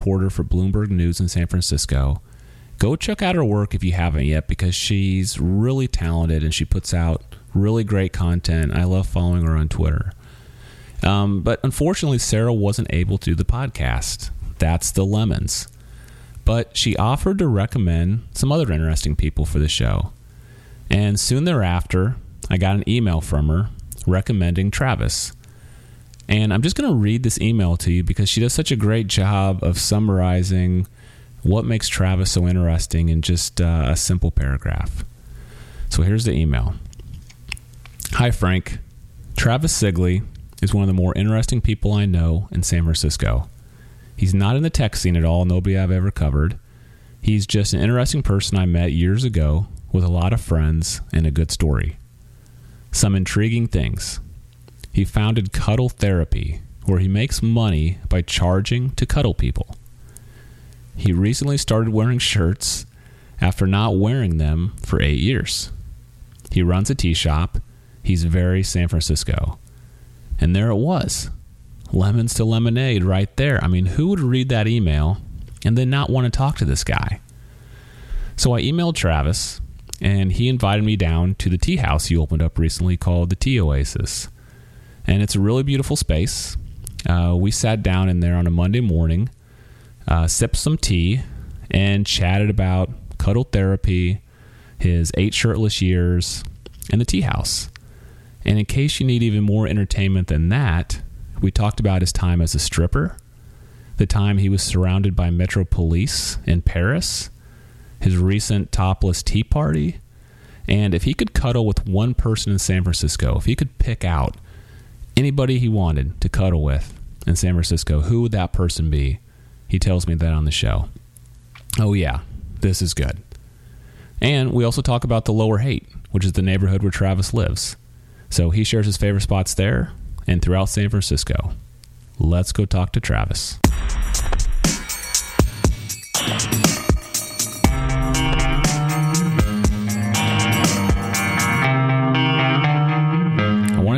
reporter for Bloomberg News in San Francisco. Go check out her work if you haven't yet because she's really talented and she puts out really great content. I love following her on Twitter. Um, but unfortunately, Sarah wasn't able to do the podcast. That's the lemons. But she offered to recommend some other interesting people for the show. And soon thereafter, I got an email from her recommending Travis. And I'm just going to read this email to you because she does such a great job of summarizing what makes Travis so interesting in just uh, a simple paragraph. So here's the email Hi, Frank. Travis Sigley is one of the more interesting people I know in San Francisco. He's not in the tech scene at all, nobody I've ever covered. He's just an interesting person I met years ago with a lot of friends and a good story. Some intriguing things. He founded Cuddle Therapy, where he makes money by charging to cuddle people. He recently started wearing shirts after not wearing them for eight years. He runs a tea shop. He's very San Francisco. And there it was lemons to lemonade right there. I mean, who would read that email and then not want to talk to this guy? So I emailed Travis, and he invited me down to the tea house he opened up recently called the Tea Oasis. And it's a really beautiful space. Uh, we sat down in there on a Monday morning, uh, sipped some tea, and chatted about cuddle therapy, his eight shirtless years, and the tea house. And in case you need even more entertainment than that, we talked about his time as a stripper, the time he was surrounded by Metro Police in Paris, his recent topless tea party, and if he could cuddle with one person in San Francisco, if he could pick out anybody he wanted to cuddle with in San Francisco, who would that person be? He tells me that on the show. Oh, yeah, this is good. And we also talk about the Lower Haight, which is the neighborhood where Travis lives. So he shares his favorite spots there and throughout San Francisco. Let's go talk to Travis.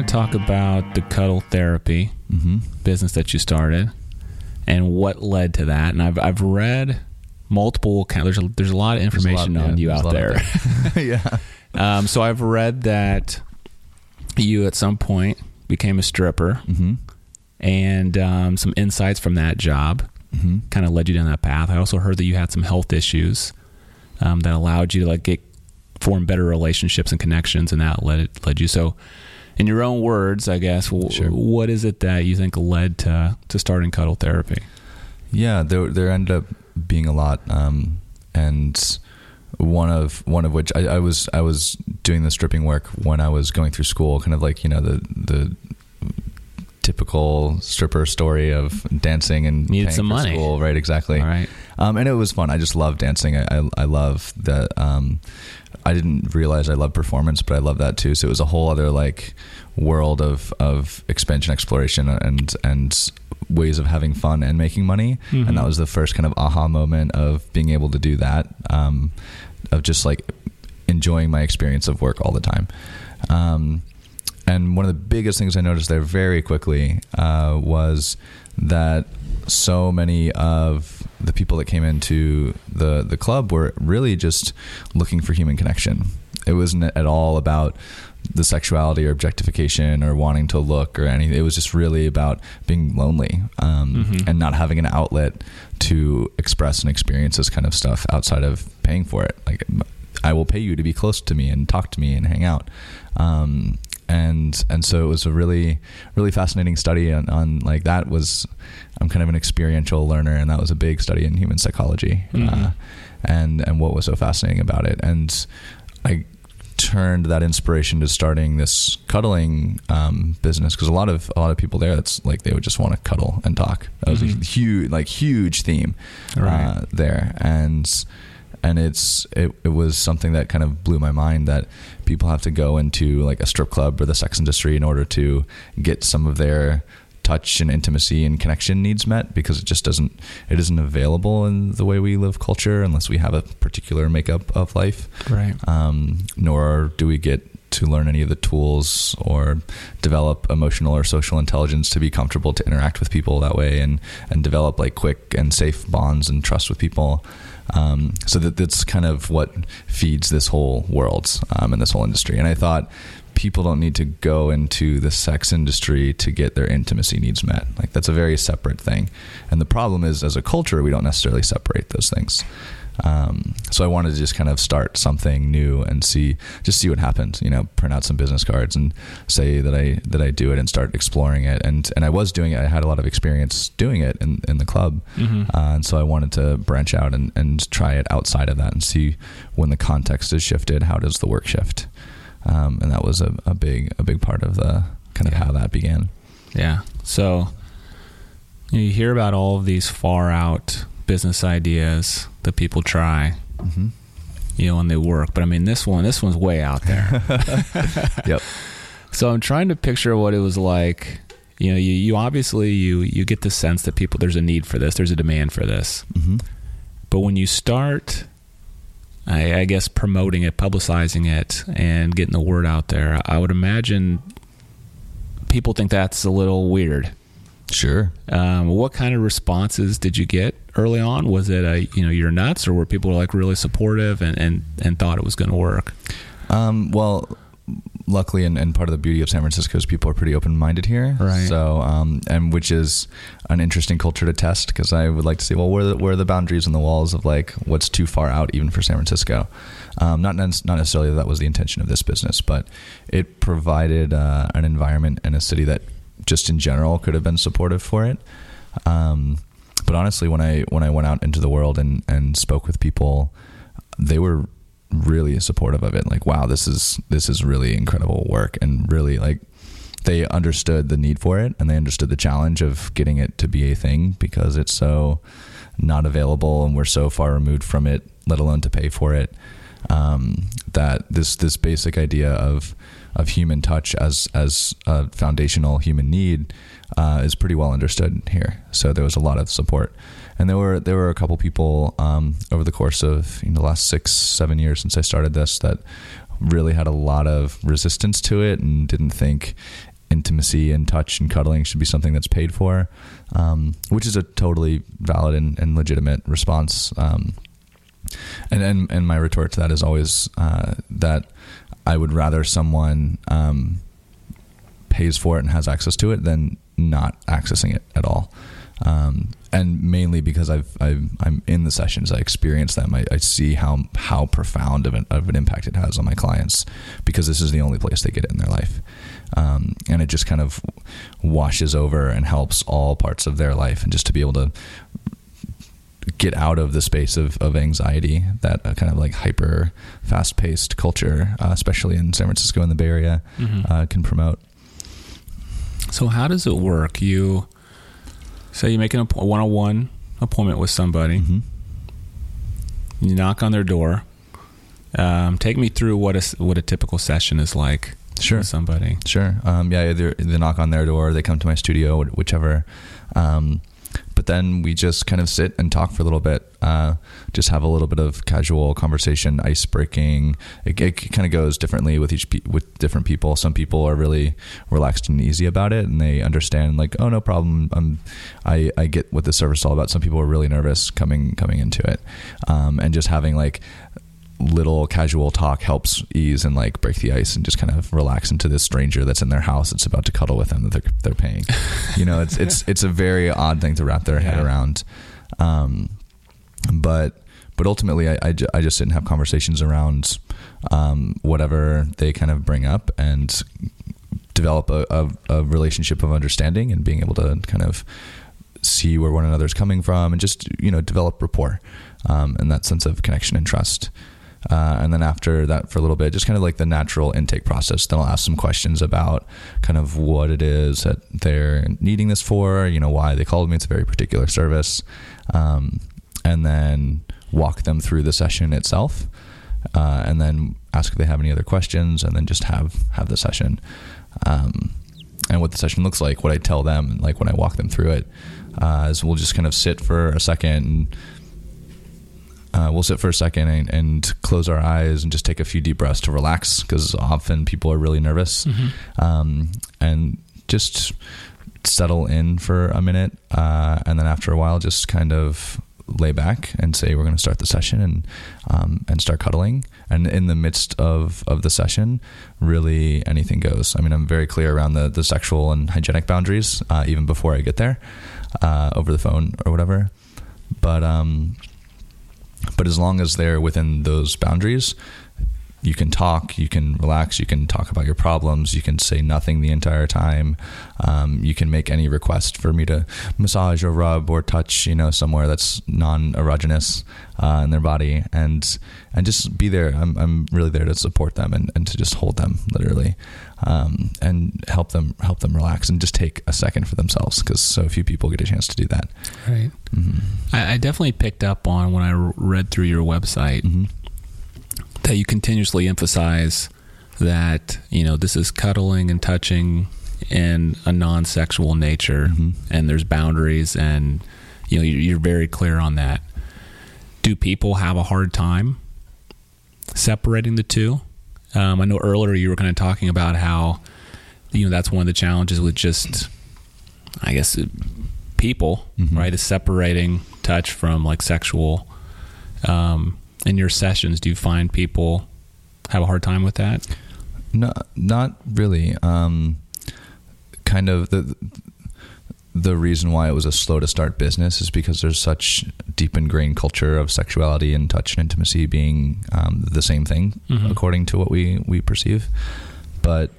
Want to talk about the cuddle therapy Mm-hmm. business that you started and what led to that. And I've I've read multiple there's a, there's a lot of a lot- information yeah, on you out lot there. yeah. Um, so I've read that you at some point became a stripper, Mm-hmm. and um, some insights from that job Mm-hmm. kind of led you down that path. I also heard that you had some health issues um, that allowed you to like get form better relationships and connections, and that led led you. So, in your own words, I guess, w- Sure. what is it that you think led to to starting cuddle therapy? Yeah, there there ended up being a lot, um, and one of one of which I, I was I was doing the stripping work when I was going through school, kind of like you know the the typical stripper story of dancing and paying some money. school, right? Exactly. All right. Um, and it was fun. I just love dancing. I, I, I love that. Um, I didn't realize I love performance, but I love that too. So it was a whole other like world of, of expansion, exploration, and and ways of having fun and making money. Mhm. And that was the first kind of aha moment of being able to do that. Um, of just like enjoying my experience of work all the time. Um, and one of the biggest things I noticed there very quickly uh, was that so many of the people that came into the the club were really just looking for human connection. It wasn't at all about the sexuality or objectification or wanting to look or anything. It was just really about being lonely um, Mhm. and not having an outlet to express and experience this kind of stuff outside of paying for it. Like, I will pay you to be close to me and talk to me and hang out. Um, and and so it was a really really fascinating study on, on like that was I'm kind of an experiential learner and that was a big study in human psychology Mhm. uh, and and what was so fascinating about it and I turned that inspiration to starting this cuddling um, business because a lot of a lot of people there that's like they would just want to cuddle and talk that was Mhm. a huge like huge theme Right. uh, there and and it's it, it was something that kind of blew my mind that people have to go into like a strip club or the sex industry in order to get some of their touch and intimacy and connection needs met because it just doesn't it isn't available in the way we live culture unless we have a particular makeup of life Right. um, nor do we get to learn any of the tools or develop emotional or social intelligence to be comfortable to interact with people that way and and develop like quick and safe bonds and trust with people. Um, so that that's kind of what feeds this whole world um, and this whole industry. And I thought people don't need to go into the sex industry to get their intimacy needs met. Like that's a very separate thing. And the problem is, as a culture, we don't necessarily separate those things. Um, so I wanted to just kind of start something new and see, just see what happens. You know, print out some business cards and say that I that I do it and start exploring it. And and I was doing it. I had a lot of experience doing it in, in the club, mm-hmm. uh, and so I wanted to branch out and and try it outside of that and see when the context is shifted, how does the work shift? Um, and that was a, a big a big part of the kind of yeah. how that began. Yeah. So you, you hear about all of these far out business ideas that people try. Mm-hmm. You know, when they work, but I mean, this one, this one's way out there. yep. So I'm trying to picture what it was like. You know, you, you obviously you you get the sense that people there's a need for this, there's a demand for this. Mm-hmm. But when you start I, I, guess promoting it, publicizing it, and getting the word out there. I would imagine people think that's a little weird. Sure. Um, what kind of responses did you get early on? Was it a you know you're nuts, or were people like really supportive and and, and thought it was going to work? Um, well, luckily, and, and, part of the beauty of San Francisco is people are pretty open minded here. Right. So, um, and which is an interesting culture to test because I would like to see, well, where are, the, where are the boundaries and the walls of like what's too far out even for San Francisco? Um, not, not necessarily that, that was the intention of this business, but it provided uh, an environment and a city that just in general could have been supportive for it. Um, but honestly, when I when I went out into the world and and spoke with people, they were really supportive of it. Like, wow, this is this is really incredible work, and really like they understood the need for it and they understood the challenge of getting it to be a thing because it's so not available and we're so far removed from it, let alone to pay for it. Um, that this this basic idea of of human touch as as a foundational human need uh, is pretty well understood here. So there was a lot of support and there were there were a couple people um, over the course of you know, the last six seven years since I started this that really had a lot of resistance to it and didn't think intimacy and touch and cuddling should be something that's paid for, um, which is a totally valid and, and legitimate response. Um, and, and and my retort to that is always uh, that I would rather someone um, pays for it and has access to it than not accessing it at all. Um, and mainly because I've, i am in the sessions, I experience them. I, I, see how how profound of an, of an impact it has on my clients because this is the only place they get it in their life, um, and it just kind of washes over and helps all parts of their life, and just to be able to get out of the space of, of anxiety that kind of like hyper fast paced culture, uh, especially in San Francisco and the Bay Area, mm-hmm. uh, can promote. So how does it work? You Say you make a one-on-one appointment with somebody. Mm-hmm. You knock on their door. Um, take me through what a what a typical session is like. Sure. somebody. Sure. Um, yeah. Either they knock on their door, they come to my studio, whichever. Um, but then we just kind of sit and talk for a little bit, uh, just have a little bit of casual conversation, ice breaking. It, it kind of goes differently with each pe- with different people. Some people are really relaxed and easy about it, and they understand like, oh, no problem. I'm, I I get what the service is all about. Some people are really nervous coming coming into it, um, and just having like little casual talk helps ease and like break the ice and just kind of relax into this stranger that's in their house that's about to cuddle with them that they're they're paying. you know, it's it's it's a very odd thing to wrap their head around. Um, but but ultimately, I, I, I, just didn't have conversations around um, whatever they kind of bring up and develop a, a, a relationship of understanding and being able to kind of see where one another's coming from and just you know develop rapport um, and that sense of connection and trust uh, and then after that, for a little bit, just kind of like the natural intake process. Then I'll ask some questions about kind of what it is that they're needing this for, you know, why they called me. It's a very particular service. Um, and then walk them through the session itself. Uh, and then ask if they have any other questions and then just have, have the session. Um, and what the session looks like, what I tell them, like when I walk them through it, uh, is we'll just kind of sit for a second and uh, we'll sit for a second and, and, close our eyes and just take a few deep breaths to relax because often people are really nervous. Mm-hmm. Um, and just settle in for a minute. Uh, and then after a while, just kind of lay back and say we're going to start the session and um, and start cuddling. And in the midst of of the session, really anything goes. I mean, I'm very clear around the the sexual and hygienic boundaries uh, even before I get there uh, over the phone or whatever. But um, but as long as they're within those boundaries, you can talk, you can relax, you can talk about your problems, you can say nothing the entire time. Um, you can make any request for me to massage or rub or touch, you know, somewhere that's non-erogenous uh, in their body, and and just be there. I'm I'm really there to support them and, and to just hold them literally, um, and help them help them relax and just take a second for themselves because so few people get a chance to do that. Right. Mm-hmm. I, I, definitely picked up on when I read through your website. Mm-hmm that you continuously emphasize that you know this is cuddling and touching in a non-sexual nature mm-hmm. and there's boundaries and you know you're very clear on that do people have a hard time separating the two um, i know earlier you were kind of talking about how you know that's one of the challenges with just i guess people mm-hmm. right is separating touch from like sexual um, in your sessions, do you find people have a hard time with that? No, not really. Um, kind of the the reason why it was a slow to start business is because there's such deep ingrained culture of sexuality and touch and intimacy being um, the same thing, mm-hmm. according to what we we perceive. But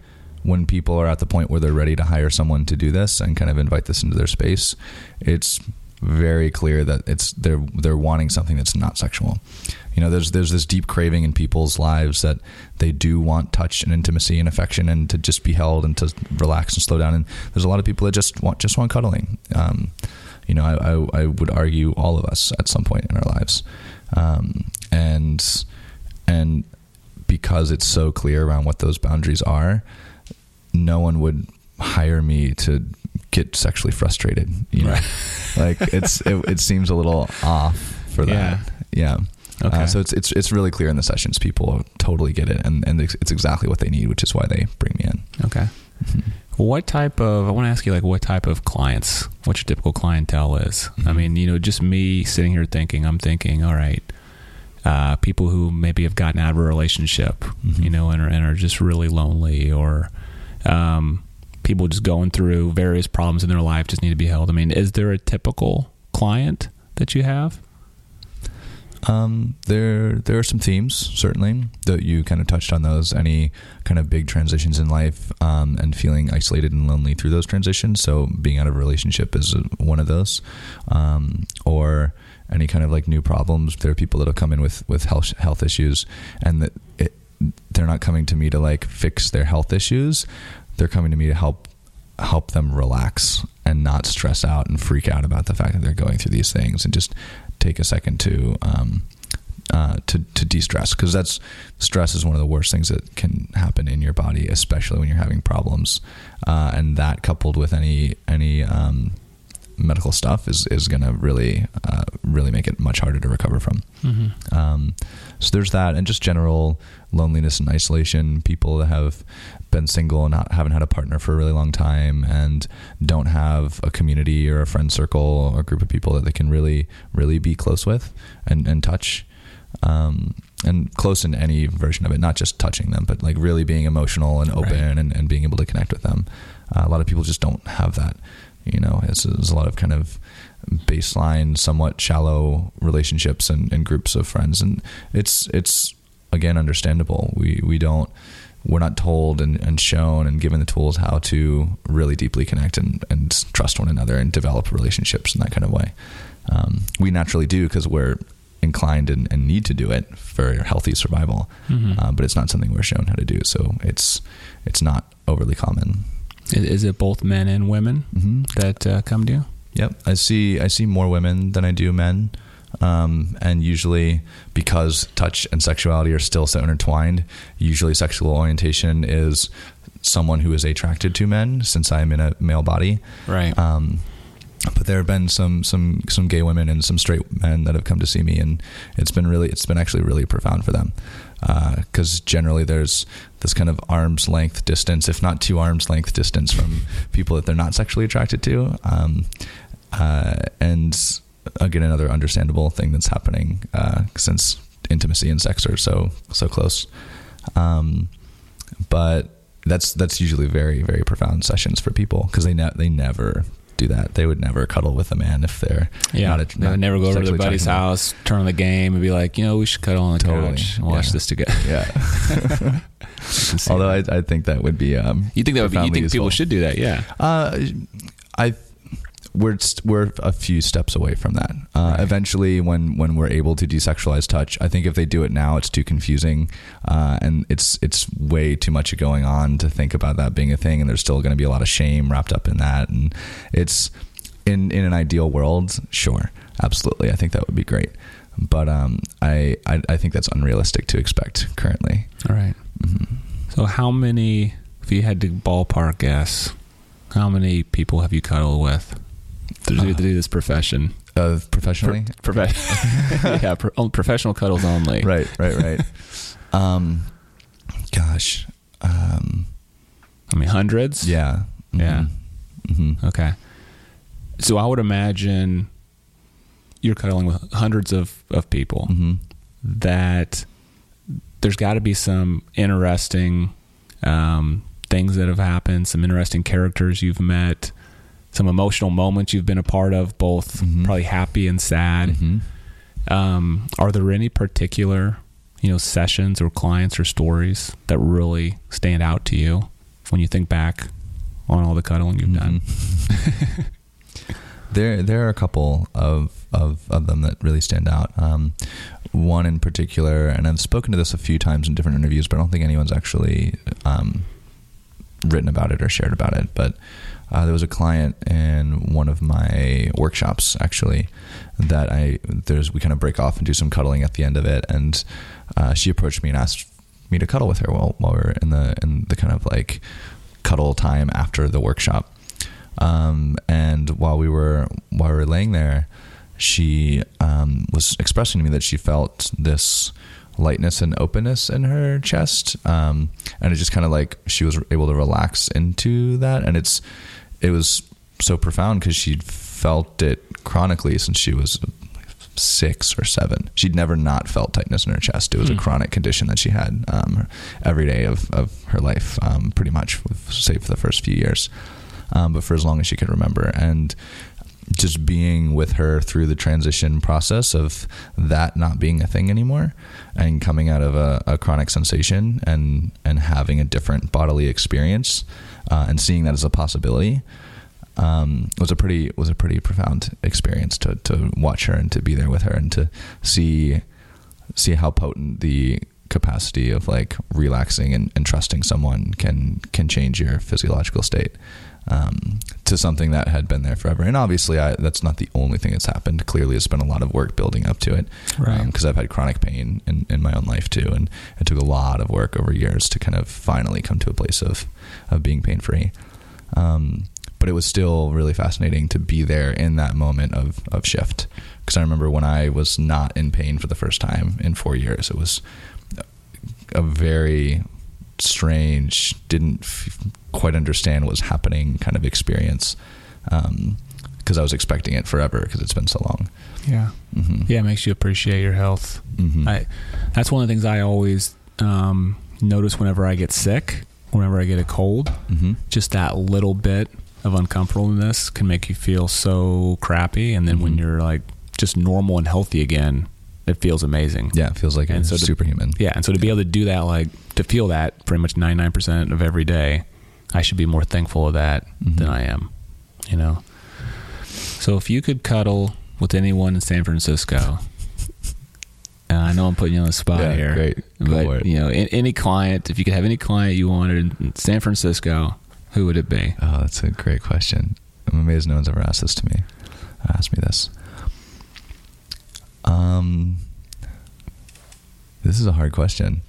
when people are at the point where they're ready to hire someone to do this and kind of invite this into their space, it's very clear that it's they're they're wanting something that's not sexual. You know there's there's this deep craving in people's lives that they do want touch and intimacy and affection and to just be held and to relax and slow down. And there's a lot of people that just want just want cuddling. Um, you know I, I, I, would argue all of us at some point in our lives. Um, and and because it's so clear around what those boundaries are no one would hire me to get sexually frustrated you know right. like it's it, it seems a little off for that yeah. yeah. Uh, okay. Uh, so it's it's it's really clear in the sessions. People totally get it, and and it's exactly what they need, which is why they bring me in. Okay. Mm-hmm. What type of? I want to ask you, like, what type of clients? What your typical clientele is? Mm-hmm. I mean, you know, just me sitting here thinking, I'm thinking, all right, uh, people who maybe have gotten out of a relationship, mm-hmm. you know, and are, and are just really lonely, or um, people just going through various problems in their life, just need to be held. I mean, is there a typical client that you have? Um, there there are some themes certainly that you kind of touched on those. Any kind of big transitions in life um, and feeling isolated and lonely through those transitions. So being out of a relationship is one of those, um, or any kind of like new problems. There are people that'll come in with with health health issues, and that it, they're not coming to me to like fix their health issues. They're coming to me to help help them relax and not stress out and freak out about the fact that they're going through these things and just take a second to um, uh, to to de-stress. Because that's stress is one of the worst things that can happen in your body, especially when you're having problems, uh, and that coupled with any any um, medical stuff is is going to really uh, really make it much harder to recover from. Mm-hmm. Um, so there's that, and just general loneliness and isolation. People that have been single and not, haven't had a partner for a really long time and don't have a community or a friend circle or a group of people that they can really, really be close with and, and touch. Um, and close in any version of it, not just touching them, but like really being emotional and open right. and, and being able to connect with them. Uh, a lot of people just don't have that. You know, it's a lot of kind of baseline, somewhat shallow relationships and, and groups of friends, and it's it's again understandable. We we don't we're not told and, and shown and given the tools how to really deeply connect and, and trust one another and develop relationships in that kind of way. Um, we naturally do because we're inclined and, and, need to do it for healthy survival, mm-hmm. uh, but it's not something we're shown how to do. So it's it's not overly common. Is it both men and women mm-hmm. that uh, come to you? Yep, I see. I see more women than I do men. Um, and usually, because touch and sexuality are still so intertwined, usually sexual orientation is someone who is attracted to men since I'm in a male body. Right. Um, but there have been some some some gay women and some straight men that have come to see me, and it's been really it's been actually really profound for them because uh, generally there's this kind of arm's length distance, if not two arms length distance from people that they're not sexually attracted to, um, uh, and again another understandable thing that's happening uh, since intimacy and sex are so so close. Um, but that's that's usually very very profound sessions for people because they ne- they never do that. They would never cuddle with a man if they're yeah. Not a, they would never go over to their buddy's house, turn on the game, and be like, you know, we should cuddle on the totally. couch and watch yeah. this together. Yeah. Although I, I, think that would be. Um, you think that would be? You think useful. people should do that? Yeah. Uh, I we're we're a few steps away from that. Uh, right. Eventually, when when we're able to desexualize touch, I think if they do it now, it's too confusing, uh, and it's it's way too much going on to think about that being a thing, and there's still going to be a lot of shame wrapped up in that, and it's in in an ideal world, sure, absolutely, I think that would be great, but um, I, I, I think that's unrealistic to expect currently. All right. mm-hmm. So how many, if you had to ballpark guess, how many people have you cuddled with? To do, uh, to do this profession. Uh, professionally? Pro- prof- yeah, pro- professional cuddles only. Right, right, right. um, gosh. Um, I mean, hundreds? Yeah. Mm-hmm. Yeah. Mm-hmm. Okay. So I would imagine you're cuddling with hundreds of, of people mm-hmm. that there's got to be some interesting um, things that have happened, some interesting characters you've met, some emotional moments you've been a part of, both mm-hmm. probably happy and sad. Mm-hmm. Um, are there any particular, you know, sessions or clients or stories that really stand out to you when you think back on all the cuddling you've mm-hmm. done? there, there are a couple of, of, of them that really stand out. Um, one in particular, and I've spoken to this a few times in different interviews, but I don't think anyone's actually um, written about it or shared about it. But uh, there was a client in one of my workshops actually that I there's we kind of break off and do some cuddling at the end of it, and uh, she approached me and asked me to cuddle with her while while we are in the in the kind of like cuddle time after the workshop. Um, and while we were while we were laying there, she um, was expressing to me that she felt this lightness and openness in her chest, um, and it just kind of like she was able to relax into that, and it's it was so profound because she'd felt it chronically since she was six or seven. She'd never not felt tightness in her chest. It was mm. a hmm. chronic condition that she had um, every day of, of her life, um, pretty much, save for the first few years, um, but for as long as she could remember. And just being with her through the transition process of that not being a thing anymore and coming out of a, a chronic sensation and, and having a different bodily experience uh, and seeing that as a possibility um, was a pretty was a pretty profound experience to to watch her and to be there with her and to see see how potent the capacity of like relaxing and, and trusting someone can can change your physiological state um, to something that had been there forever. And obviously, I, that's not the only thing that's happened. Clearly, it's been a lot of work building up to it, right? Because um, I've had chronic pain in, in my own life too, and it took a lot of work over years to kind of finally come to a place of of being pain free. Um, but it was still really fascinating to be there in that moment of of shift. Because I remember when I was not in pain for the first time in four years, it was a very strange, didn't f- quite understand what was happening kind of experience. because um, I was expecting it forever because it's been so long. Yeah, mm-hmm. yeah, it makes you appreciate your health. Mm-hmm. I, that's one of the things I always um, notice whenever I get sick, whenever I get a cold. Mm-hmm. Just that little bit of uncomfortableness can make you feel so crappy, and then when mm-hmm. you're like just normal and healthy again, it feels amazing. Yeah, it feels like and so to, superhuman. Yeah, and so to be able to do that, like to feel that pretty much 99% of every day, I should be more thankful of that mm-hmm. than I am, you know? So if you could cuddle with anyone in San Francisco, and I know I'm putting you on the spot yeah, here, great. But you know, any client, if you could have any client you wanted in San Francisco, who would it be? Oh, that's a great question. I'm amazed no one's ever asked this to me. Asked me this. Um, this is a hard question.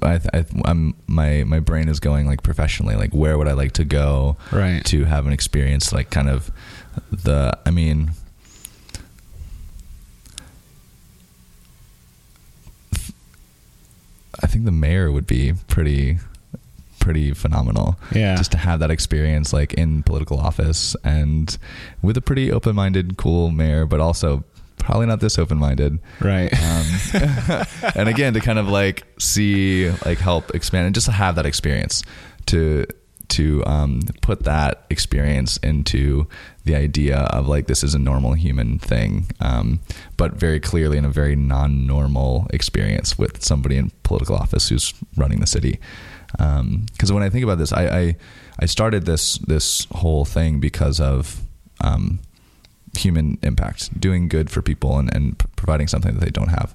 I, I, I'm my my brain is going like professionally. Like, where would I like to go Right. to have an experience? Like, kind of the. I mean, I think the mayor would be pretty pretty phenomenal. Yeah. Just to have that experience like in political office and with a pretty open-minded cool mayor but also probably not this open-minded. Right. Um, and again to kind of like see like help expand and just to have that experience to to um, put that experience into the idea of like this is a normal human thing, um, but very clearly in a very non-normal experience with somebody in political office who's running the city. Because when I think about this, I, I I started this this whole thing because of um, human impact, doing good for people and, and providing something that they don't have.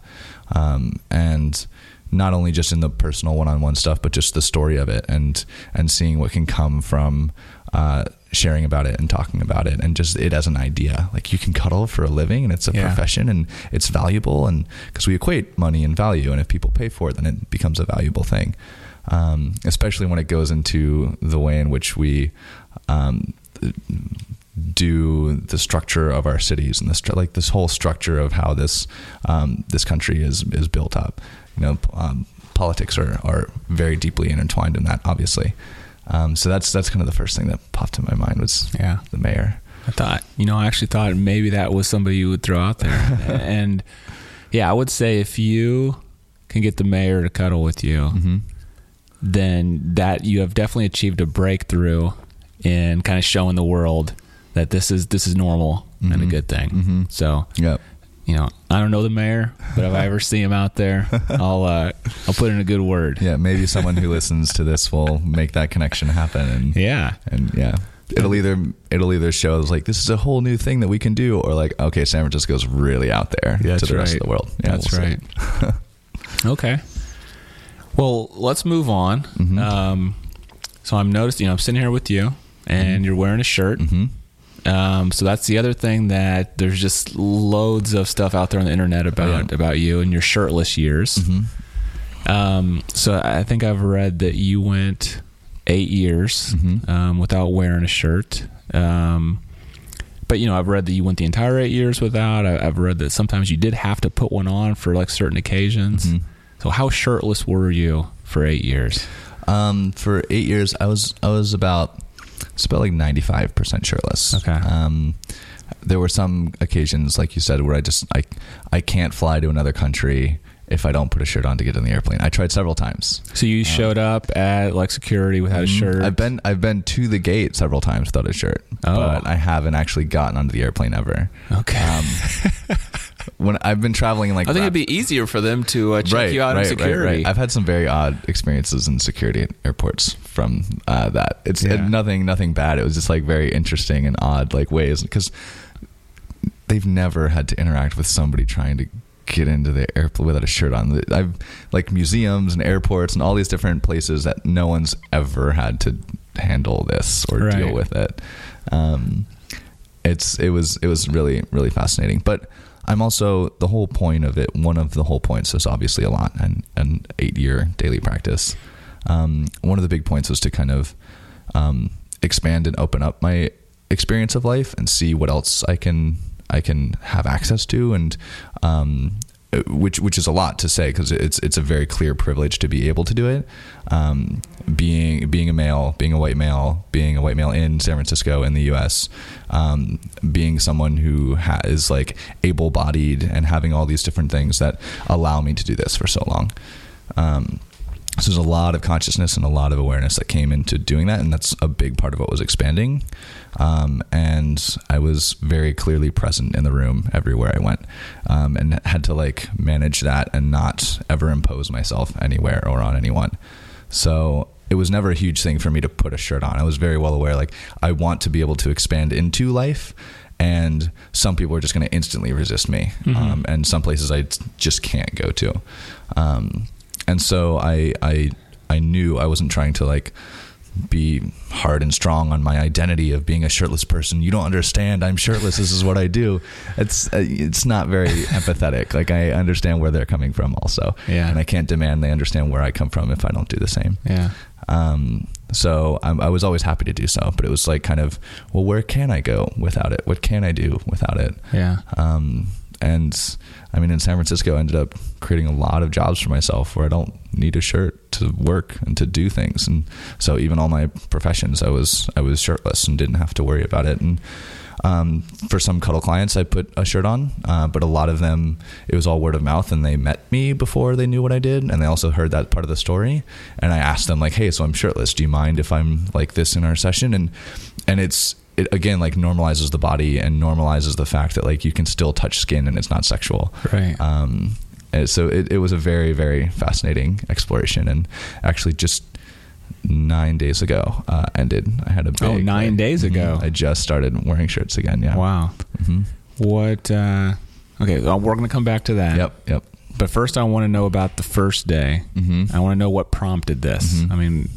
Um, and not only just in the personal one-on-one stuff, but just the story of it and, and seeing what can come from, uh, sharing about it and talking about it and just it as an idea. Like you can cuddle for a living and it's a Yeah. profession and it's valuable. And cause we equate money and value. And if people pay for it, then it becomes a valuable thing. Um, especially when it goes into the way in which we, um, do the structure of our cities and this like this whole structure of how this um, this country is is built up. You know, um, politics are are very deeply intertwined in that, obviously. Um, so that's that's kind of the first thing that popped in my mind was Yeah. the mayor. I thought, you know, I actually thought maybe that was somebody you would throw out there. and yeah, I would say if you can get the mayor to cuddle with you, Mm-hmm. Then that you have definitely achieved a breakthrough in kind of showing the world that this is this is normal and a Mhm. good thing. Mhm. So, Yep. you know, I don't know the mayor, but if I ever see him out there, I'll uh, I'll put in a good word. Yeah. Maybe someone who listens to this will make that connection happen. And Yeah. and yeah it'll either it'll either show like this is a whole new thing that we can do or like okay san francisco's really out there Yeah, to the rest of the world yeah That's we'll right. okay. Well, let's move on. Mhm. Um, so I'm noticing, you know, I'm sitting here with you, and you're wearing a shirt. mm-hmm. Um, so that's the other thing that there's just loads of stuff out there on the internet about Oh, yeah. about you and your shirtless years. Mm-hmm. Um, so I think I've read that you went eight years Mhm. um, without wearing a shirt. Um, but you know, I've read that you went the entire eight years without. I, I've read that sometimes you did have to put one on for like certain occasions. Mhm. So how shirtless were you for eight years? Um, for eight years, I was I was about it's about like ninety five percent shirtless. Okay. Um, there were some occasions, like you said, where I just I I can't fly to another country if I don't put a shirt on to get on the airplane. I tried several times. So you showed up at like security without a Mhm. shirt. I've been I've been to the gate several times without a shirt, Oh. but I haven't actually gotten onto the airplane ever. okay. Um, when I've been traveling like I think rap- it'd be easier for them to uh, check you out in security. I've had some very odd experiences in security at airports from uh, that. It's Yeah. it- nothing, nothing bad. It was just like very interesting and odd, like ways because they've never had to interact with somebody trying to get into the airplane without a shirt on. I've like museums and airports and all these different places that no one's ever had to handle this or Right. deal with it. Um, it's it was it was really really fascinating but i'm also the whole point of it one of the whole points is obviously a lot and an eight year daily practice. Um, one of the big points was to kind of um, expand and open up my experience of life and see what else i can i can have access to and um, which which is a lot to say because it's it's a very clear privilege to be able to do it. Um, being being a male, being a white male, being a white male in San Francisco in the U.S., um, being someone who ha- is like able-bodied and having all these different things that allow me to do this for so long. Um, so there's a lot of consciousness and a lot of awareness that came into doing that, and that's a big part of what was expanding. Um, and I was very clearly present in the room everywhere I went, um, and had to like manage that and not ever impose myself anywhere or on anyone. So it was never a huge thing for me to put a shirt on. I was very well aware, like I want to be able to expand into life, and some people are just going to instantly resist me, um, and some places I just can't go to. And so I, I, I knew I wasn't trying to like be hard and strong on my identity of being a shirtless person. You don't understand. I'm shirtless. This is what I do. It's uh, it's not very empathetic. Like I understand where they're coming from also. Yeah. And I can't demand they understand where I come from if I don't do the same. Yeah. Um, so I'm, I was always happy to do so, but it was like kind of, well, where can I go without it? What can I do without it? Yeah. Um, and I mean, in San Francisco, I ended up creating a lot of jobs for myself where I don't need a shirt to work and to do things. And so even all my professions, I was I was shirtless and didn't have to worry about it. And um, for some cuddle clients, I put a shirt on, uh, but a lot of them, it was all word of mouth, and they met me before they knew what I did, and they also heard that part of the story. And I asked them like, "Hey, so I'm shirtless. Do you mind if I'm like this in our session?" And and it's it again like normalizes the body and normalizes the fact that like you can still touch skin and it's not sexual. Right. Um, and so it, it was a very very fascinating exploration, and actually just nine days ago uh, ended. I had a big, Oh, nine like- days ago. I just started wearing shirts again. Yeah. Wow. hmm What? Uh, okay, well, we're going to come back to that. Yep. Yep. But first, I want to know about the first day. hmm I want to know what prompted this. Mhm. I mean,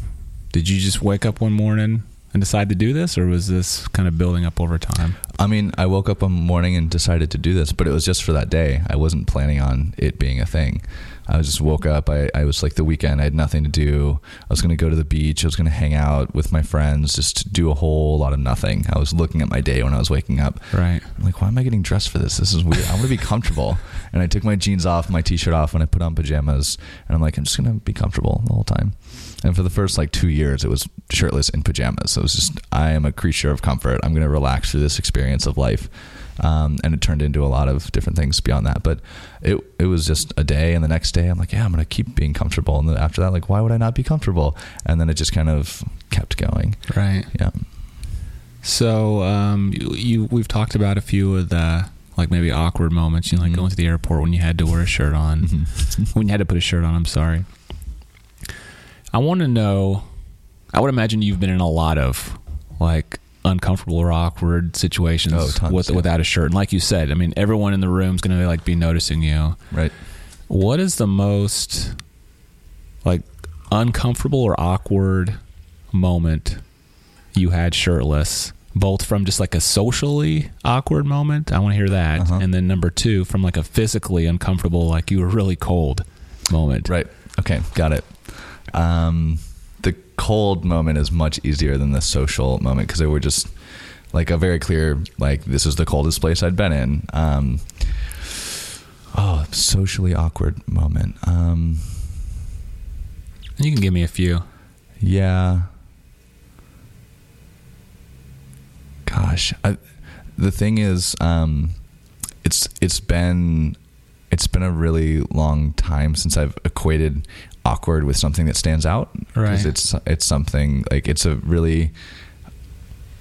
did you just wake up one morning and decide to do this, or was this kind of building up over time? I mean, I woke up one morning and decided to do this, but it was just for that day. I wasn't planning on it being a thing. I was just woke up. I, I was like the weekend. I had nothing to do. I was going to go to the beach. I was going to hang out with my friends, just do a whole lot of nothing. I was looking at my day when I was waking up. Right. I'm like, why am I getting dressed for this? This is weird. I want to be comfortable. and I took my jeans off, my t-shirt off, and I put on pajamas. And I'm like, I'm just going to be comfortable the whole time. And for the first like two years, it was shirtless in pajamas. So it was just, I am a creature of comfort. I'm going to relax through this experience of life. Um, and it turned into a lot of different things beyond that. But it it was just a day, and the next day I'm like, yeah, I'm gonna keep being comfortable. And then after that, like, why would I not be comfortable? And then it just kind of kept going. Right. Yeah. So, um, you, you we've talked about a few of the like maybe awkward moments. You know, like Mhm. going to the airport when you had to wear a shirt on, when you had to put a shirt on. I'm sorry. I want to know. I would imagine you've been in a lot of like uncomfortable or awkward situations Oh, tons, with, yeah. without a shirt. And like you said, I mean, everyone in the room's going to like be noticing you. Right. What is the most like uncomfortable or awkward moment you had shirtless? Both from just like a socially awkward moment, I want to hear that, Uh-huh. and then number two from like a physically uncomfortable, like you were really cold moment. Right. Okay. Got it. Um, the cold moment is much easier than the social moment because they were just like a very clear, like this is the coldest place I'd been in. Um, oh, socially awkward moment. Um, You can give me a few. yeah. Gosh, I, the thing is, um, it's it's been it's been a really long time since I've equated awkward with something that stands out. Right. it's it's something like it's a really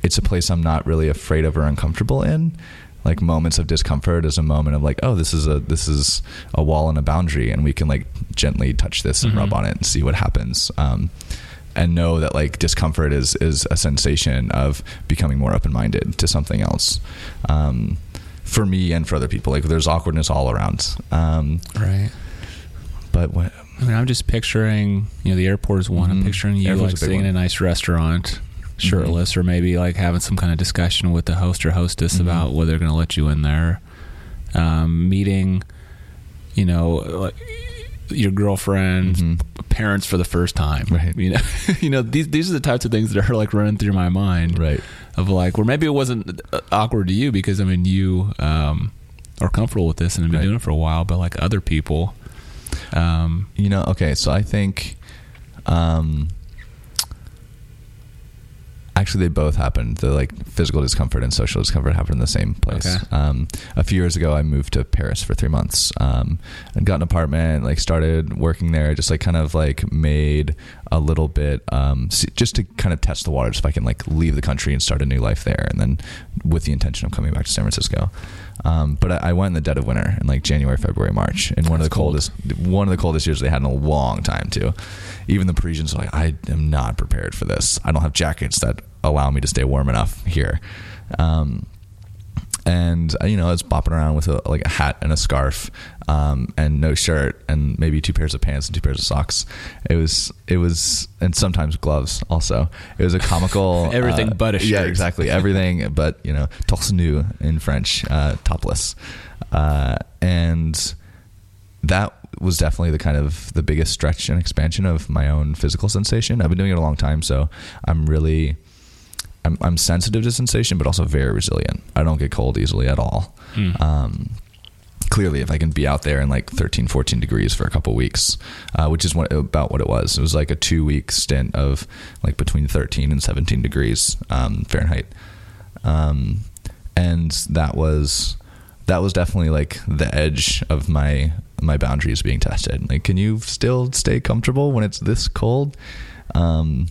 it's a place I'm not really afraid of or uncomfortable in. Like moments of discomfort is a moment of like, oh, this is a this is a wall and a boundary, and we can like gently touch this and Mhm. rub on it and see what happens. Um, and know that like discomfort is is a sensation of becoming more open minded to something else. Um, for me and for other people, like there's awkwardness all around. Um, Right. but what, I mean, I'm just picturing, you know, the airport is one. I'm Mhm. picturing you Airport's like sitting in a nice restaurant, shirtless, or maybe like having some kind of discussion with the host or hostess Mhm. about whether they're going to let you in there. Um, meeting, you know, like your girlfriend's Mhm. parents for the first time. Right. You know, you know these these are the types of things that are like running through my mind right? of like, where maybe it wasn't uh, awkward to you because I mean you um, are comfortable with this and have been Right. doing it for a while, but like other people. Um, You know, okay, so I think um actually they both happened. The like physical discomfort and social discomfort happened in the same place. Okay. Um a few years ago I moved to Paris for 3 months. Um and got an apartment, like started working there, just like kind of like made a little bit um just to kind of test the waters if I can like leave the country and start a new life there and then with the intention of coming back to San Francisco. Um, but I, I went in the dead of winter in like January, February, March, in one of That's the cold. coldest, one of the coldest years they had in a long time too. Even the Parisians are like, I am not prepared for this. I don't have jackets that allow me to stay warm enough here. Um, and uh, you know, I was bopping around with a, like a hat and a scarf, um, and no shirt, and maybe two pairs of pants and two pairs of socks. It was, it was, and sometimes gloves. Also, it was a comical Everything but a shirt. Yeah, exactly. Everything but you know, torse nu in French, uh, topless, uh, and that was definitely the kind of the biggest stretch and expansion of my own physical sensation. I've been doing it a long time, so I'm really I'm, I'm sensitive to sensation, but also very resilient. I don't get cold easily at all. Mm. Um, clearly, if I can be out there in like 13, 14 degrees for a couple weeks, uh, which is what, about what it was. It was like a two week stint of like between 13 and 17 degrees um, Fahrenheit. Um, and that was that was definitely like the edge of my my boundaries being tested. Like, can you still stay comfortable when it's this cold? Um,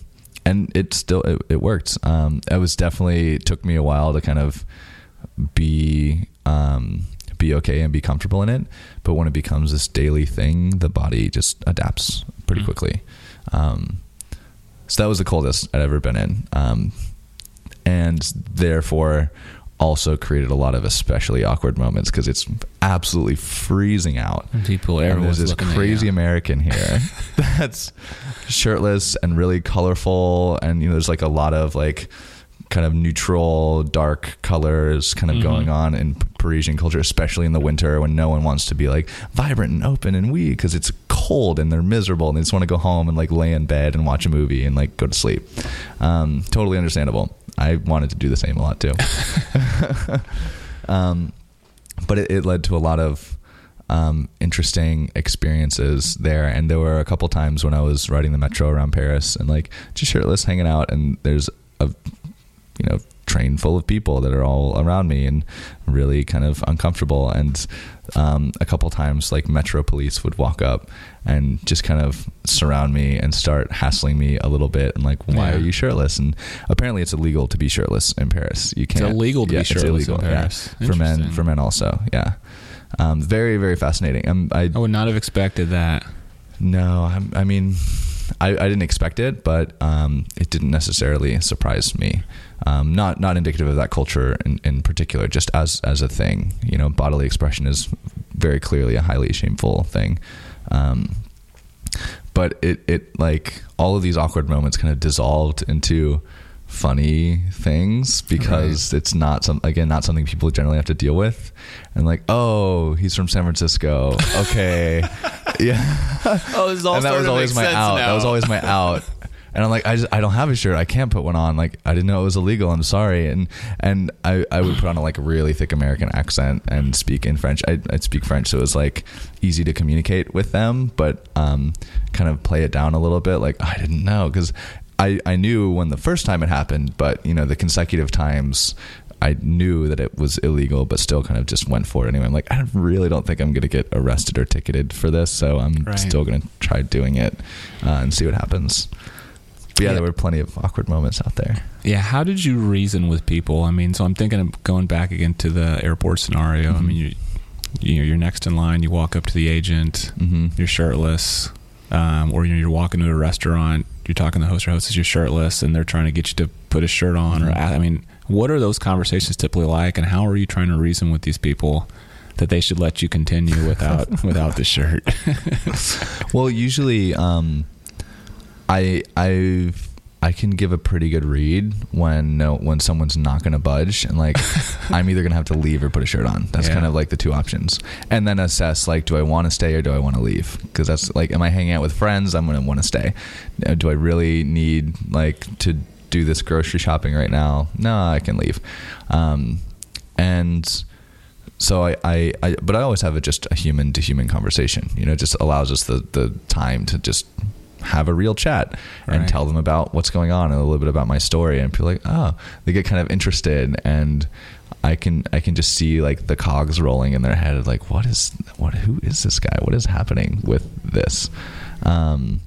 and it still it, it worked. Um, it was definitely it took me a while to kind of be um, be okay and be comfortable in it. But when it becomes this daily thing, the body just adapts pretty Mm. quickly. Um, so that was the coldest I'd ever been in, um, and therefore also created a lot of especially awkward moments because it's absolutely freezing out. People, And everyone's there's this crazy American here that's shirtless and really colorful, and you know, there's like a lot of like kind of neutral, dark colors kind of Mhm. going on in Parisian culture, especially in the winter when no one wants to be like vibrant and open and wee because it's cold and they're miserable and they just want to go home and like lay in bed and watch a movie and like go to sleep. Um, totally understandable. I wanted to do the same a lot too. um, but it, it led to a lot of um, interesting experiences there. And there were a couple times when I was riding the metro around Paris and like just shirtless, hanging out, and there's a you know train full of people that are all around me and really kind of uncomfortable. And um, a couple times, like metro police would walk up and just kind of surround me and start hassling me a little bit and like, why Yeah. are you shirtless? And apparently, it's illegal to be shirtless in Paris. You can't. It's illegal to be it's shirtless in illegal, yeah. Paris. for men. For men also, yeah. Um, very very fascinating. Um, I I would not have expected that. no, I, I mean, I, I didn't expect it, but um, it didn't necessarily surprise me. Um, not not indicative of that culture in, in particular, just as as a thing. You know, bodily expression is very clearly a highly shameful thing. Um, but it it like all of these awkward moments kind of dissolved into funny things because it's not some again not something people generally have to deal with and like oh he's from San Francisco okay yeah Oh, this is and that was always my out. That was always my out. And I'm like, I just I don't have a shirt. I can't put one on. Like I didn't know it was illegal. I'm sorry. And and I, I would put on a like really thick American accent and speak in French. I I speak French, so it was like easy to communicate with them, but um, kind of play it down a little bit. Like I didn't know because I I knew when the first time it happened, but you know the consecutive times. I knew that it was illegal, but still kind of just went for it anyway. I'm like, I really don't think I'm going to get arrested or ticketed for this, so I'm Right. still going to try doing it uh, and see what happens. But yeah, Yeah. there were plenty of awkward moments out there. Yeah, how did you reason with people? I mean, so I'm thinking of going back again to the airport scenario. I Mhm. mean, you, you you're next in line. You walk up to the agent. Mm-hmm. You're shirtless, um, or you know, you're walking to a restaurant. You're talking to the host or hostess. You're shirtless, and they're trying to get you to put a shirt on. Or Mhm. I mean, what are those conversations typically like, and how are you trying to reason with these people that they should let you continue without without the shirt? Well, usually, um, I I I can give a pretty good read when no when someone's not going to budge, and like I'm either going to have to leave or put a shirt on. That's Yeah. kind of like the two options, and then assess like, do I want to stay or do I want to leave? Because that's like, am I hanging out with friends? I'm going to want to stay. Uh, Do I really need like to do this grocery shopping right now? No, I can leave. Um, and so I, I, I but I always have a, just a human to human conversation. You know, it just allows us the the time to just have a real chat and Right. tell them about what's going on and a little bit about my story and people like oh they get kind of interested and I can I can just see like the cogs rolling in their head like what is what who is this guy what is happening with this um,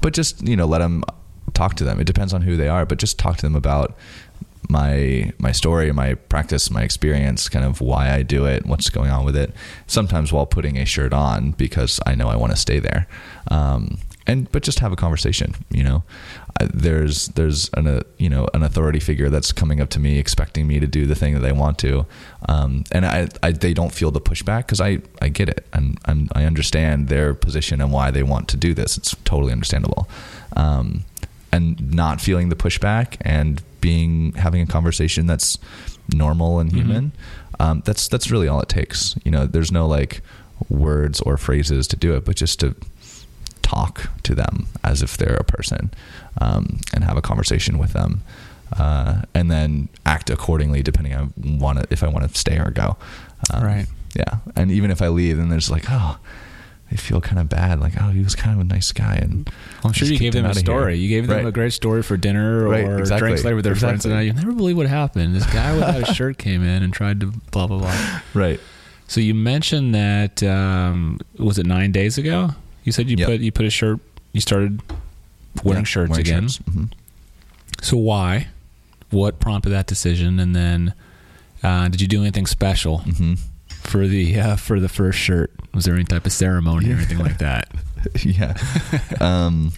but just you know let them talk to them it depends on who they are but just talk to them about my my story, my practice, my experience, kind of why I do it, what's going on with it. Sometimes while putting a shirt on because I know I want to stay there. Um, and but just have a conversation. You know, I, there's there's an a, you know an authority figure that's coming up to me expecting me to do the thing that they want to, um, and I, I they don't feel the pushback because I I get it and I understand their position and why they want to do this. It's totally understandable, um, and not feeling the pushback and being having a conversation that's normal and human. Um, that's that's really all it takes. You know, there's no like words or phrases to do it, but just to talk to them as if they're a person um, and have a conversation with them, uh, and then act accordingly depending on want if I want to stay or go. Um, Right. Yeah, and even if I leave, then there's like, oh, they feel kind of bad. Like, oh, he was kind of a nice guy, and I'm sure just you gave them a outta here. story. You gave them Right. a great story for dinner Right, or exactly. drinks later with their friends, and Exactly. I, you never believe what happened. This guy without a shirt came in and tried to blah blah blah. right. So you mentioned that um, was it nine days ago? You said you Yep. put you put a shirt. You started wearing Yeah, shirts wearing again. shirts. Mhm. So why? What prompted that decision? And then uh, did you do anything special Mhm. For the uh, for the first shirt? Was there any type of ceremony or anything like that? yeah. Um,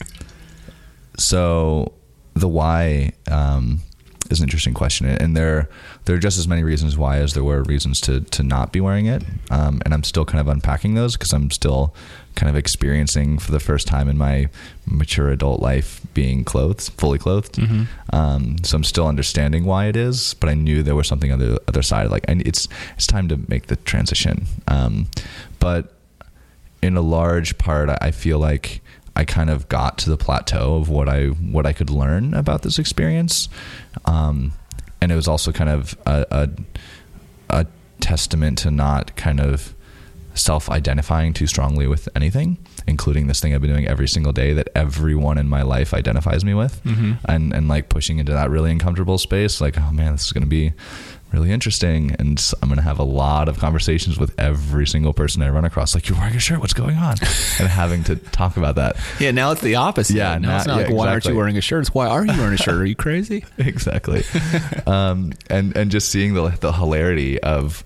so the why um, is an interesting question, and there there are just as many reasons why as there were reasons to to not be wearing it. Um, and I'm still kind of unpacking those because I'm still kind of experiencing for the first time in my mature adult life being clothed, fully clothed. Mm-hmm. Um, so I'm still understanding why it is, but I knew there was something on the other side. Like, and it's it's time to make the transition. Um, but in a large part, I- I feel like I kind of got to the plateau of what I what I could learn about this experience, um, and it was also kind of a, a a testament to not kind of self-identifying too strongly with anything, including this thing I've been doing every single day that everyone in my life identifies me with, Mm-hmm. and and like pushing into that really uncomfortable space. Like, oh man, this is going to be really interesting, and I'm going to have a lot of conversations with every single person I run across. Like, you're wearing a shirt. What's going on? and having to talk about that. Yeah, now it's the opposite. Yeah, now, it's now- not like yeah, why aren't you wearing a shirt? It's why are you wearing a shirt? Are you crazy? exactly. um, and and just seeing the the hilarity of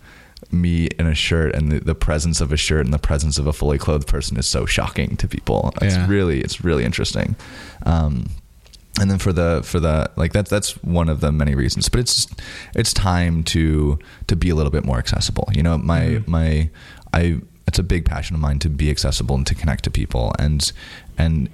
me in a shirt and the, the presence of a shirt and the presence of a fully clothed person is so shocking to people. It's Yeah. really it's really interesting. Um, and then for the for the like that's that's one of the many reasons, but it's it's time to to be a little bit more accessible. You know, my Mhm. my I it's a big passion of mine to be accessible and to connect to people and and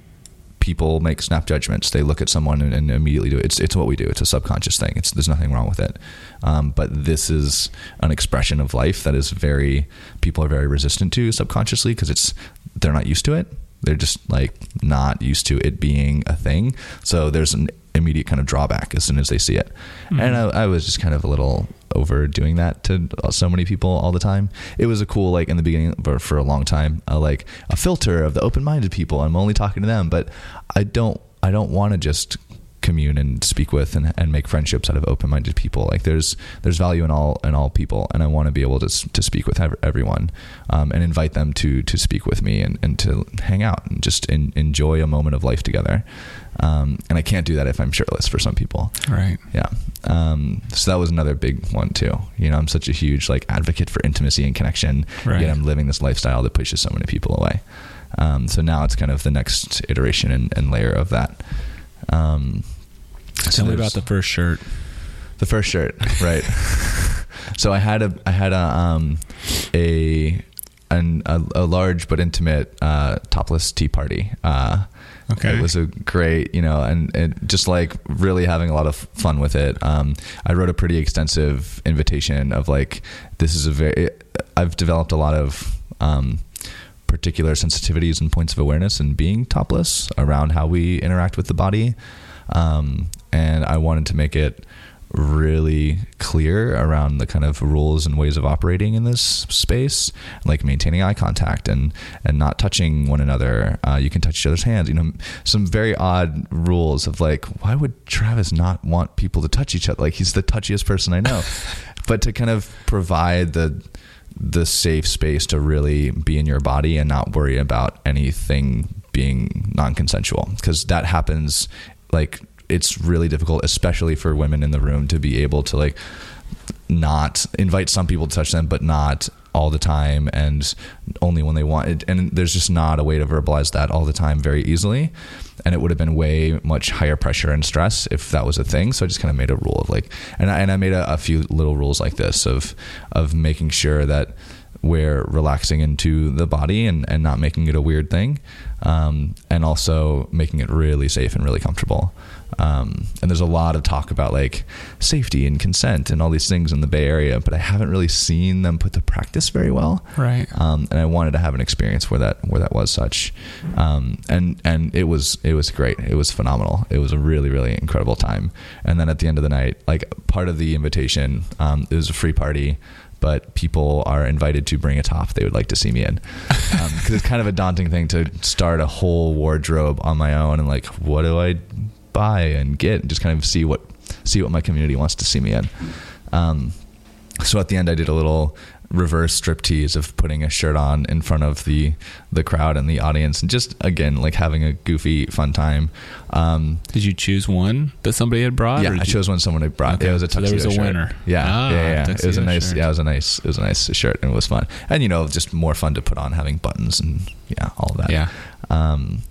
people make snap judgments. They look at someone and, and immediately do it. It's it's what we do. It's a subconscious thing. It's there's nothing wrong with it. Um, but this is an expression of life that is very people are very resistant to subconsciously because it's they're not used to it. They're just like not used to it being a thing. So there's an immediate kind of drawback as soon as they see it. And I, I was just kind of a little overdoing that to so many people all the time. It was a cool like in the beginning for, for a long time, uh, like a filter of the open-minded people. I'm only talking to them, but I don't I don't want to just commune and speak with and, and make friendships out of open-minded people. Like there's there's value in all in all people, and I want to be able to to speak with everyone um, and invite them to to speak with me and, and to hang out and just in, enjoy a moment of life together. Um, and I can't do that if I'm shirtless for some people. Right. Yeah. Um, so that was another big one too. You know, I'm such a huge like advocate for intimacy and connection. Right. Yet I'm living this lifestyle that pushes so many people away. Um, so now it's kind of the next iteration and, and layer of that. Um, so Tell me about the first shirt. the first shirt, right? so I had a I had a um a an, a, a large but intimate uh, topless tea party. Uh, Okay. it was a great, you know, and, and just like really having a lot of fun with it. Um, I wrote a pretty extensive invitation of like, this is a very, I've developed a lot of, um, particular sensitivities and points of awareness and being topless around how we interact with the body. Um, and I wanted to make it really clear around the kind of rules and ways of operating in this space, like maintaining eye contact and and not touching one another. Uh, you can touch each other's hands. You know, some very odd rules of like, why would Travis not want people to touch each other? Like he's the touchiest person I know, but to kind of provide the the safe space to really be in your body and not worry about anything being non-consensual because that happens like it's really difficult especially for women in the room to be able to like not invite some people to touch them but not all the time and only when they want it. And there's just not a way to verbalize that all the time very easily. And it would have been way much higher pressure and stress if that was a thing. So I just kind of made a rule of like, and I, and I made a, a few little rules like this of of making sure that we're relaxing into the body and, and not making it a weird thing, um, and also making it really safe and really comfortable. Um, and there's a lot of talk about like safety and consent and all these things in the Bay Area, but I haven't really seen them put to practice very well. Right. Um, and I wanted to have an experience where that where that was such, um, and and it was it was great. It was phenomenal. It was a really really incredible time. And then at the end of the night, like part of the invitation, um, it was a free party but people are invited to bring a top they would like to see me in. Because um, it's kind of a daunting thing to start a whole wardrobe on my own and like what do i buy and get? And just kind of see what see what my community wants to see me in. Um, so at the end i did a little reverse striptease of putting a shirt on in front of the the crowd and the audience. And just again like having a goofy fun time. Um, did you choose one that somebody had brought yeah i chose one someone had brought. Okay. it was a tuxedo so there was a shirt. winner. Yeah ah, yeah yeah. It was a nice shirt. yeah it was a nice it was a nice shirt and it was fun. And you know just more fun to put on having buttons and yeah all that. Yeah. Um,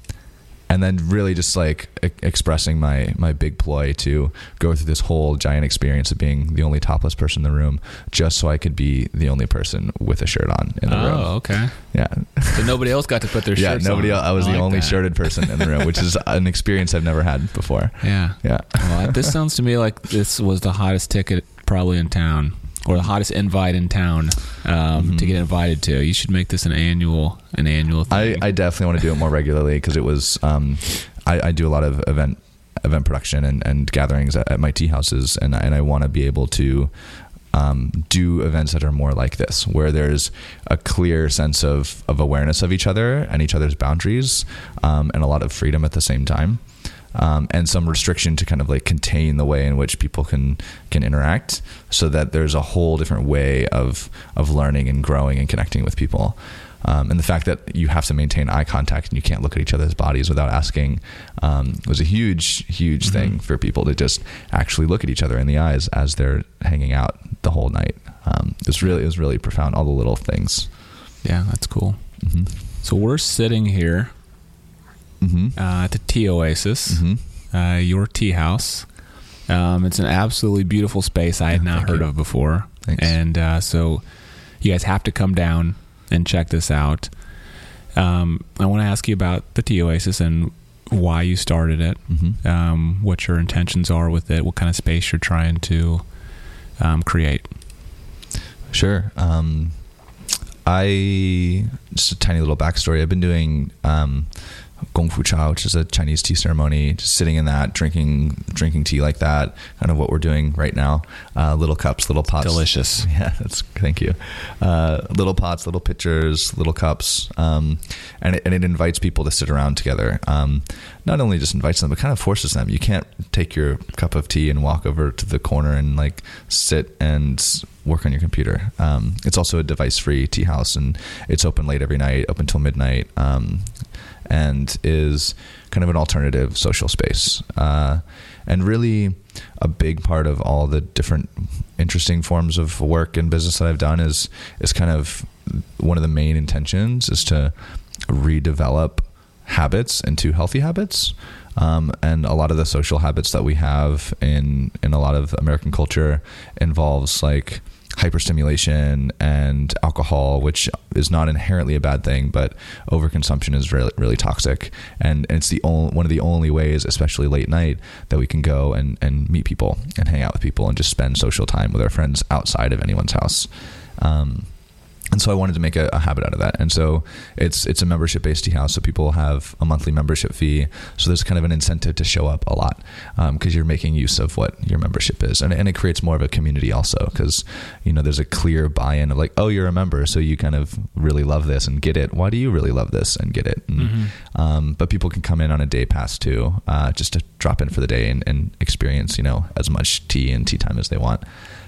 and then really just like e- expressing my my big ploy to go through this whole giant experience of being the only topless person in the room just so I could be the only person with a shirt on in the oh, room. Oh, okay. Yeah. So nobody else got to put their yeah, nobody on. else. I was I the like only that. shirted person in the room, which is an experience I've never had before. Yeah. Yeah. Well, this sounds to me like this was the hottest ticket probably in town or the hottest invite in town um, mm-hmm. to get invited to. You should make this an annual an annual thing. I, I definitely want to do it more regularly because it was um, I, I, do a lot of event event production and, and gatherings at, at, my tea houses and and I want to be able to um, do events that are more like this, where there's a clear sense of, of awareness of each other and each other's boundaries, um, and a lot of freedom at the same time um, and some restriction to kind of like contain the way in which people can can interact, so that there's a whole different way of of learning and growing and connecting with people. Um, and the fact that you have to maintain eye contact and you can't look at each other's bodies without asking um, was a huge, huge mm-hmm. thing for people to just actually look at each other in the eyes as they're hanging out the whole night. Um, it was really, it was really profound. All the little things. Yeah, that's cool. Mm-hmm. So we're sitting here mm-hmm. uh, at the Tea Oasis, mm-hmm. uh, your tea house. Um, it's an absolutely beautiful space I had not Thank heard you. of before, Thanks. and uh, so you guys have to come down and check this out. Um, I want to ask you about the Tea Oasis and why you started it, mm-hmm. um, what your intentions are with it, what kind of space you're trying to um, create. Sure. Um, I just a tiny little backstory. I've been doing um, Gong Fu Cha, which is a Chinese tea ceremony, just sitting in that, drinking drinking tea like that, kind of what we're doing right now. Uh, little cups, little pots, delicious. Yeah, that's thank you. Uh, little pots, little pitchers, little cups, um, and it, and it invites people to sit around together. Um, not only just invites them, but kind of forces them. You can't take your cup of tea and walk over to the corner and like sit and work on your computer. Um, it's also a device-free tea house, and it's open late every night, open till midnight. Um, and is kind of an alternative social space. Uh, and really, a big part of all the different interesting forms of work and business that I've done is is kind of one of the main intentions is to redevelop habits into healthy habits. Um, and a lot of the social habits that we have in in a lot of American culture involves like hyperstimulation and alcohol, which is not inherently a bad thing, but overconsumption is really really toxic. And, and it's the only one of the only ways, especially late night, that we can go and, and meet people and hang out with people and just spend social time with our friends outside of anyone's house. Um, and so I wanted to make a, a, habit out of that. And so it's it's a membership based tea house, so people have a monthly membership fee. So there's kind of an incentive to show up a lot because um, you're making use of what your membership is, and, and it creates more of a community also because you know there's a clear buy-in of like, oh, you're a member, so you kind of really love this and get it. Why do you really love this and get it? And, mm-hmm. um, but people can come in on a day pass too, uh, just to drop in for the day and, and experience you know as much tea and tea time as they want.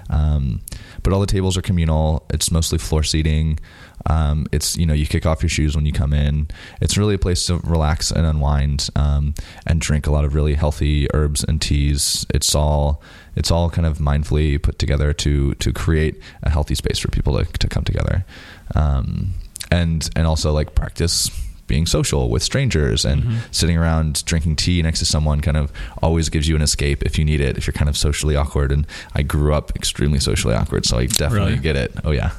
Um, but all the tables are communal. It's mostly floor seating. Um, it's you know you kick off your shoes when you come in. It's really a place to relax and unwind um, and drink a lot of really healthy herbs and teas. It's all it's all kind of mindfully put together to to create a healthy space for people to to come together, um, and and also like practice being social with strangers and mm-hmm. sitting around drinking tea next to someone kind of always gives you an escape if you need it if you're kind of socially awkward and i grew up extremely socially awkward so i definitely really? get it oh yeah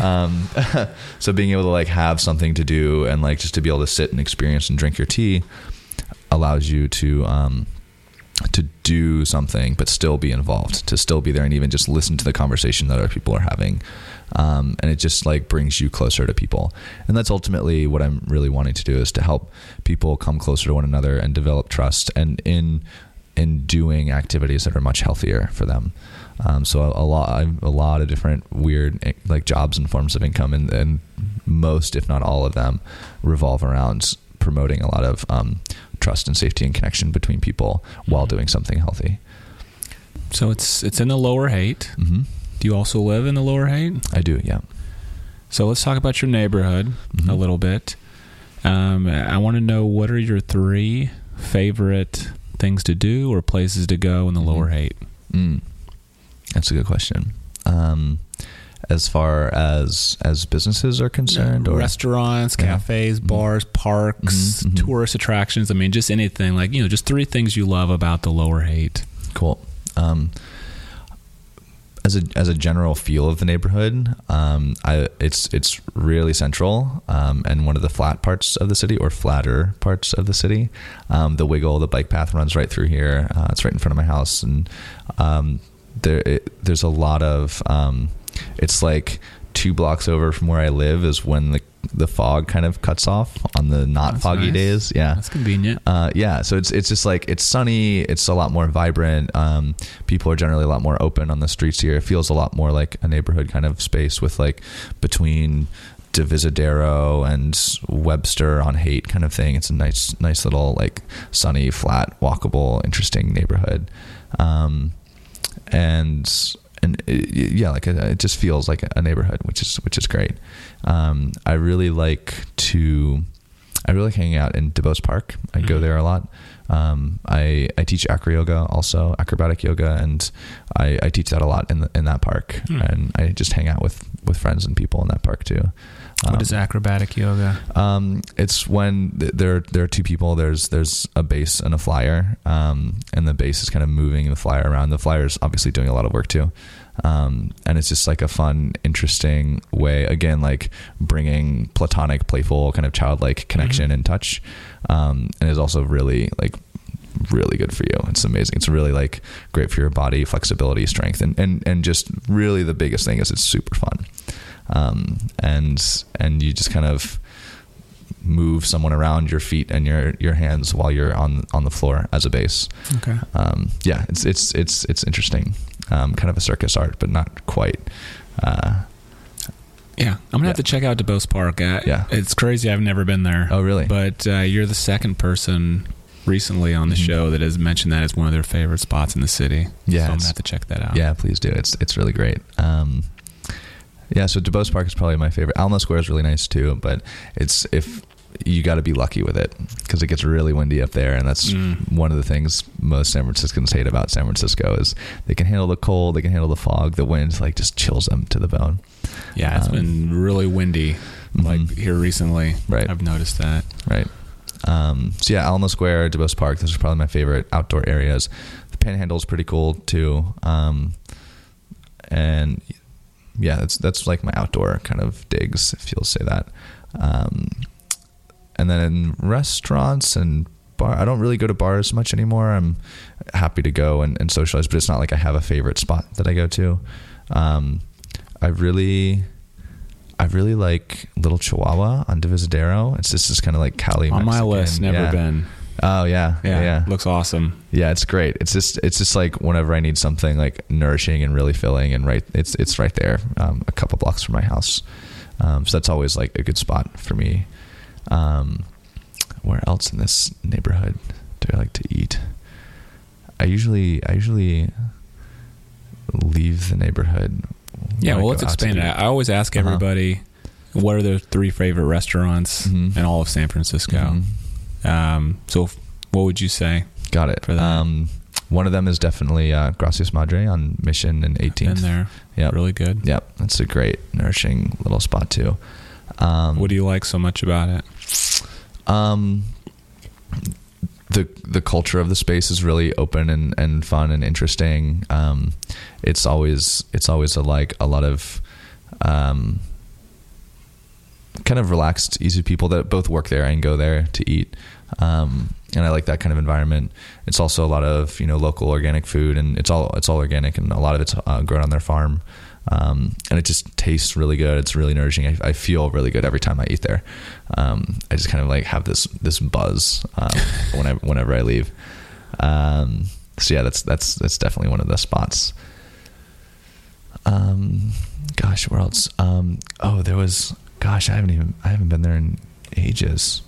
um, so being able to like have something to do and like just to be able to sit and experience and drink your tea allows you to um, to do something but still be involved to still be there and even just listen to the conversation that other people are having um, and it just like brings you closer to people and that's ultimately what i'm really wanting to do is to help people come closer to one another and develop trust and in in doing activities that are much healthier for them um, so a, a, lot a lot of different weird eh, like jobs and forms of income and, and most if not all of them revolve around promoting a lot of um, trust and safety and connection between people while mm-hmm. doing something healthy so it's it's in the lower Haight mm-hmm. Do you also live in the Lower Haight? I do, yeah. So let's talk about your neighborhood mm-hmm. a little bit. Um, I want to know what are your three favorite things to do or places to go in the mm-hmm. Lower Haight? Mm. That's a good question. Um, as far as as businesses are concerned, or restaurants, yeah. cafes, mm-hmm. bars, parks, mm-hmm, mm-hmm. tourist attractions. I mean, just anything like you know, just three things you love about the Lower Haight. Cool. Um, as a as a general feel of the neighborhood, um, I, it's it's really central um, and one of the flat parts of the city or flatter parts of the city. Um, the Wiggle, the bike path runs right through here. Uh, it's right in front of my house, and um, there it, there's a lot of. Um, it's like two blocks over from where I live is when the the fog kind of cuts off on the not That's foggy nice. days. Yeah, that's convenient. Uh, yeah, so it's it's just like it's sunny. It's a lot more vibrant. Um, people are generally a lot more open on the streets here. It feels a lot more like a neighborhood kind of space with like between Divisadero and Webster on Haight kind of thing. It's a nice nice little like sunny, flat, walkable, interesting neighborhood. Um, and and it, yeah, like it, it, just feels like a neighborhood, which is which is great. Um, I really like to, I really like hanging out in Duboce Park. I mm-hmm. go there a lot. Um, I I teach acro yoga, also acrobatic yoga, and I, I teach that a lot in the, in that park. Mm. And I just hang out with with friends and people in that park too. Um, what is acrobatic yoga? Um, it's when there there are two people. There's there's a base and a flyer, um, and the base is kind of moving the flyer around. The flyer is obviously doing a lot of work too, um, and it's just like a fun, interesting way. Again, like bringing platonic, playful, kind of childlike connection mm-hmm. and touch, um, and is also really like really good for you. It's amazing. It's really like great for your body, flexibility, strength, and and and just really the biggest thing is it's super fun um, and and you just kind of move someone around your feet and your your hands while you're on on the floor as a base. Okay. Um, yeah, it's it's it's it's interesting. Um, kind of a circus art, but not quite. Uh, yeah, I'm gonna yeah. have to check out Duboce Park. Uh, yeah, it's crazy. I've never been there. Oh, really? But uh, you're the second person recently on the mm-hmm. show that has mentioned that as one of their favorite spots in the city. Yeah, so I'm gonna have to check that out. Yeah, please do. It's it's really great. Um, yeah, so Duboce Park is probably my favorite. Alamo Square is really nice too, but it's if you got to be lucky with it because it gets really windy up there, and that's mm. one of the things most San Franciscans hate about San Francisco is they can handle the cold, they can handle the fog, the wind like just chills them to the bone. Yeah, it's um, been really windy like mm-hmm. here recently. Right, I've noticed that. Right. Um, so yeah, Alamo Square, Duboce Park. Those are probably my favorite outdoor areas. The Panhandle is pretty cool too. Um, and yeah, that's that's like my outdoor kind of digs, if you'll say that. Um, and then in restaurants and bar, I don't really go to bars much anymore. I'm happy to go and, and socialize, but it's not like I have a favorite spot that I go to. Um, I really, I really like Little Chihuahua on Divisadero. It's just this kind of like Cali on Mexican. my list. Never yeah. been. Oh yeah, yeah, yeah. Looks awesome. Yeah, it's great. It's just it's just like whenever I need something like nourishing and really filling, and right, it's it's right there, um, a couple blocks from my house. Um, so that's always like a good spot for me. Um, where else in this neighborhood do I like to eat? I usually I usually leave the neighborhood. Yeah, well, let's expand it. I always ask Uh-huh. everybody what are their three favorite restaurants Mhm. in all of San Francisco. Mhm. Um, so, what would you say? Got it. For that. Um, one of them is definitely uh, Gracias Madre on Mission and 18th. Been there, Yep. really good. Yep, that's a great nourishing little spot too. Um, What do you like so much about it? Um, the the culture of the space is really open and, and fun and interesting. Um, it's always it's always a, like a lot of um, kind of relaxed, easy people that both work there and go there to eat. Um, and I like that kind of environment. It's also a lot of you know local organic food, and it's all it's all organic, and a lot of it's uh, grown on their farm. Um, and it just tastes really good. It's really nourishing. I, I feel really good every time I eat there. Um, I just kind of like have this this buzz um, whenever whenever I leave. Um, so yeah, that's that's that's definitely one of the spots. Um, gosh, where else? Um, oh, there was. Gosh, I haven't even I haven't been there in ages.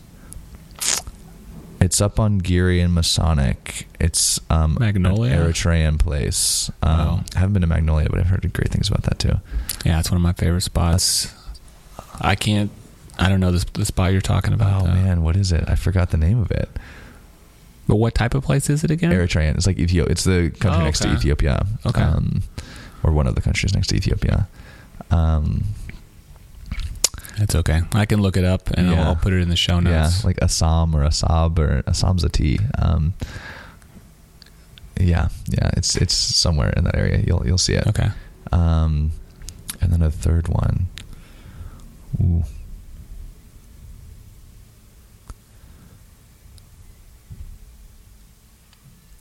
It's up on Geary and Masonic. It's um, Magnolia? an Eritrean place. Um, Wow. I haven't been to Magnolia, but I've heard great things about that too. Yeah, it's one of my favorite spots. I can't. I don't know this the spot you're talking about. Oh though. man, what is it? I forgot the name of it. But what type of place is it again? Eritrean. It's like Ethiopia. It's the country Oh, next to. Ethiopia. Okay. Um, or one of the countries next to Ethiopia. Um, It's okay. I can look it up and Yeah. I'll, I'll put it in the show notes. yeah, like Assam or Assab or Assam's a T. Um, yeah, yeah. It's it's somewhere in that area. You'll you'll see it. okay. Um, and then a third one. Ooh.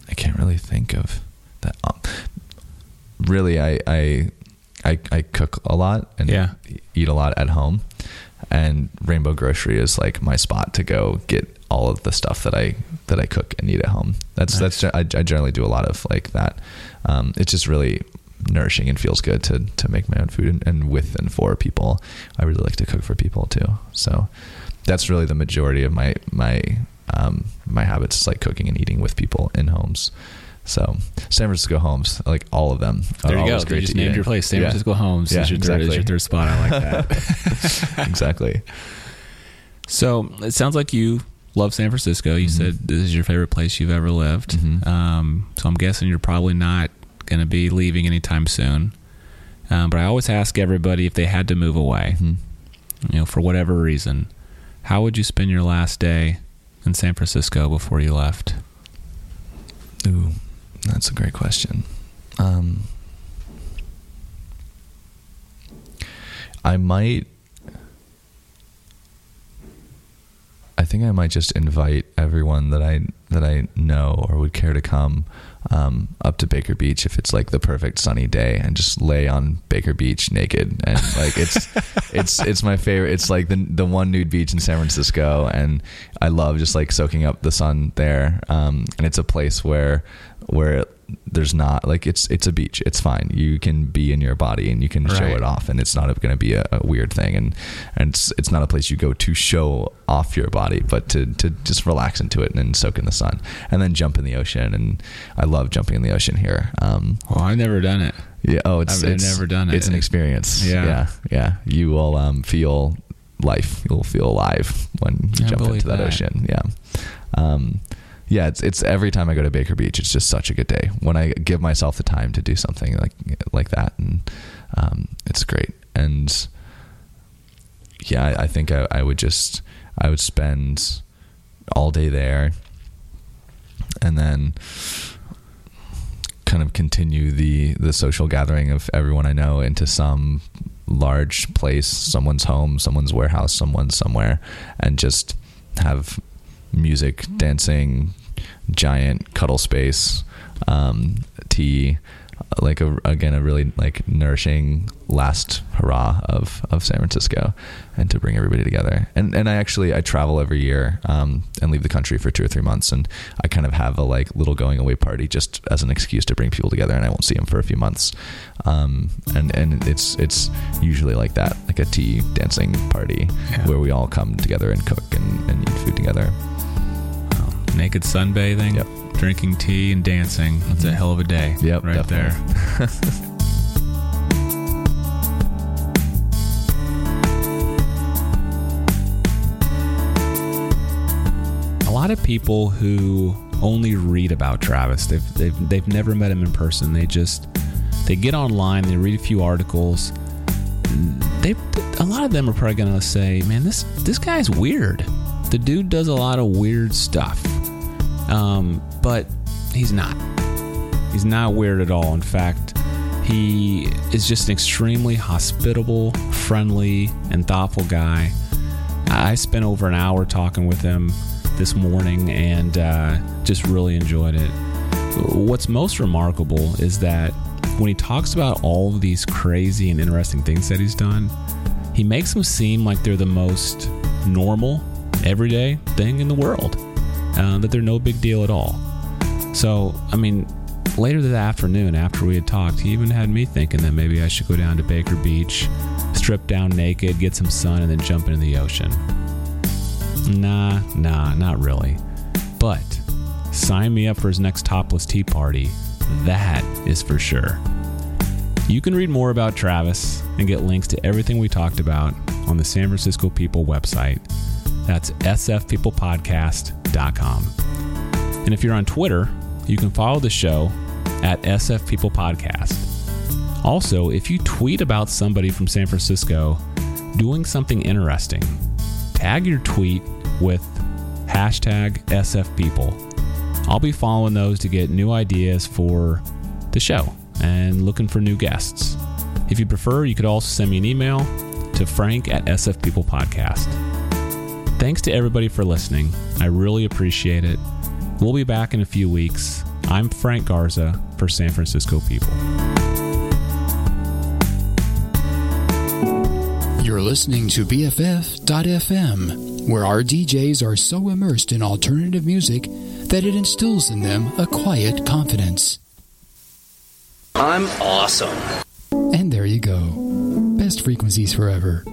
I can't really think of that. Um, really, I, I I I cook a lot and Yeah. eat a lot at home, and Rainbow Grocery is like my spot to go get all of the stuff that I that I cook and eat at home. That's Nice. that's I, I generally do a lot of like that. Um, it's just really nourishing and feels good to to make my own food and, and with and for people. I really like to cook for people too. So that's really the majority of my my um, my habits is like cooking and eating with people in homes. So San Francisco homes, like all of them, There you go. always You great just named your place, San Yeah. Francisco Homes. Yeah, is, your third, is exactly. your third spot. I like that. exactly. so it sounds like you love San Francisco. You Mhm. said this is your favorite place you've ever lived. Mhm. Um, so I'm guessing you're probably not going to be leaving anytime soon. Um, but I always ask everybody if they had to move away, Mhm. you know, for whatever reason, how would you spend your last day in San Francisco before you left? Ooh, that's a great question. Um, I might. I think I might just invite everyone that I that I know or would care to come um, up to Baker Beach if it's like the perfect sunny day and just lay on Baker Beach naked and like it's it's it's my favorite. It's like the the one nude beach in San Francisco and I love just like soaking up the sun there. Um, and it's a place where where there's not like it's it's a beach. It's fine. You can be in your body and you can show it off, and it's not going to be a, a weird thing. And and it's it's not a place you go to show off your body, but to to just relax into it and then soak in the sun, and then jump in the ocean. And I love jumping in the ocean here. Um, Well, I've never done it. yeah. Oh, it's I've it's never done it. It's an experience. Yeah. Yeah. Yeah. You will um, feel life. You'll feel alive when you I jump into that, that. ocean. Yeah. Um, yeah. It's it's every time I go to Baker Beach, it's just such a good day when I give myself the time to do something like like that, and um, it's great. And yeah, I, I think I, I would just I would spend all day there, and then kind of continue the the social gathering of everyone I know into some large place, someone's home, someone's warehouse, someone's somewhere, and just have music, dancing, giant cuddle space, um, tea, like a, again a really like nourishing last hurrah of of San Francisco, and to bring everybody together. And and I actually I travel every year um, and leave the country for two or three months, and I kind of have a like little going away party just as an excuse to bring people together, and I won't see them for a few months. Um, and and it's it's usually like that, like a tea dancing party Yeah. where we all come together and cook and, and eat food together. Naked sunbathing, Yep. drinking tea, and dancing. That's a mm-hmm. hell of a day. Yep, right definitely. there. a lot of people who only read about Travis, they've, they've, they've never met him in person. They just they get online, they read a few articles. They a lot of them are probably gonna say, "Man, this this guy's weird." The dude does a lot of weird stuff, um, but he's not. He's not weird at all. In fact, he is just an extremely hospitable, friendly, and thoughtful guy. I spent over an hour talking with him this morning and uh, just really enjoyed it. What's most remarkable is that when he talks about all of these crazy and interesting things that he's done, he makes them seem like they're the most normal, everyday thing in the world, uh, that they're no big deal at all. So, I mean, later that afternoon, after we had talked, he even had me thinking that maybe I should go down to Baker Beach, strip down naked, get some sun, and then jump into the ocean. Nah, nah, not really. But sign me up for his next topless tea party. That is for sure. You can read more about Travis and get links to everything we talked about on the San Francisco People website. That's sfpeoplepodcast.com. And if you're on Twitter, you can follow the show at SF People Podcast. Also, if you tweet about somebody from San Francisco doing something interesting, tag your tweet with hashtag SFPeople. I'll be following those to get new ideas for the show and looking for new guests. If you prefer, you could also send me an email to frank at SF People Podcast. Thanks to everybody for listening. I really appreciate it. We'll be back in a few weeks. I'm Frank Garza for San Francisco People. You're listening to BFF.FM, where our DJs are so immersed in alternative music that it instills in them a quiet confidence. I'm awesome. And there you go. Best frequencies forever.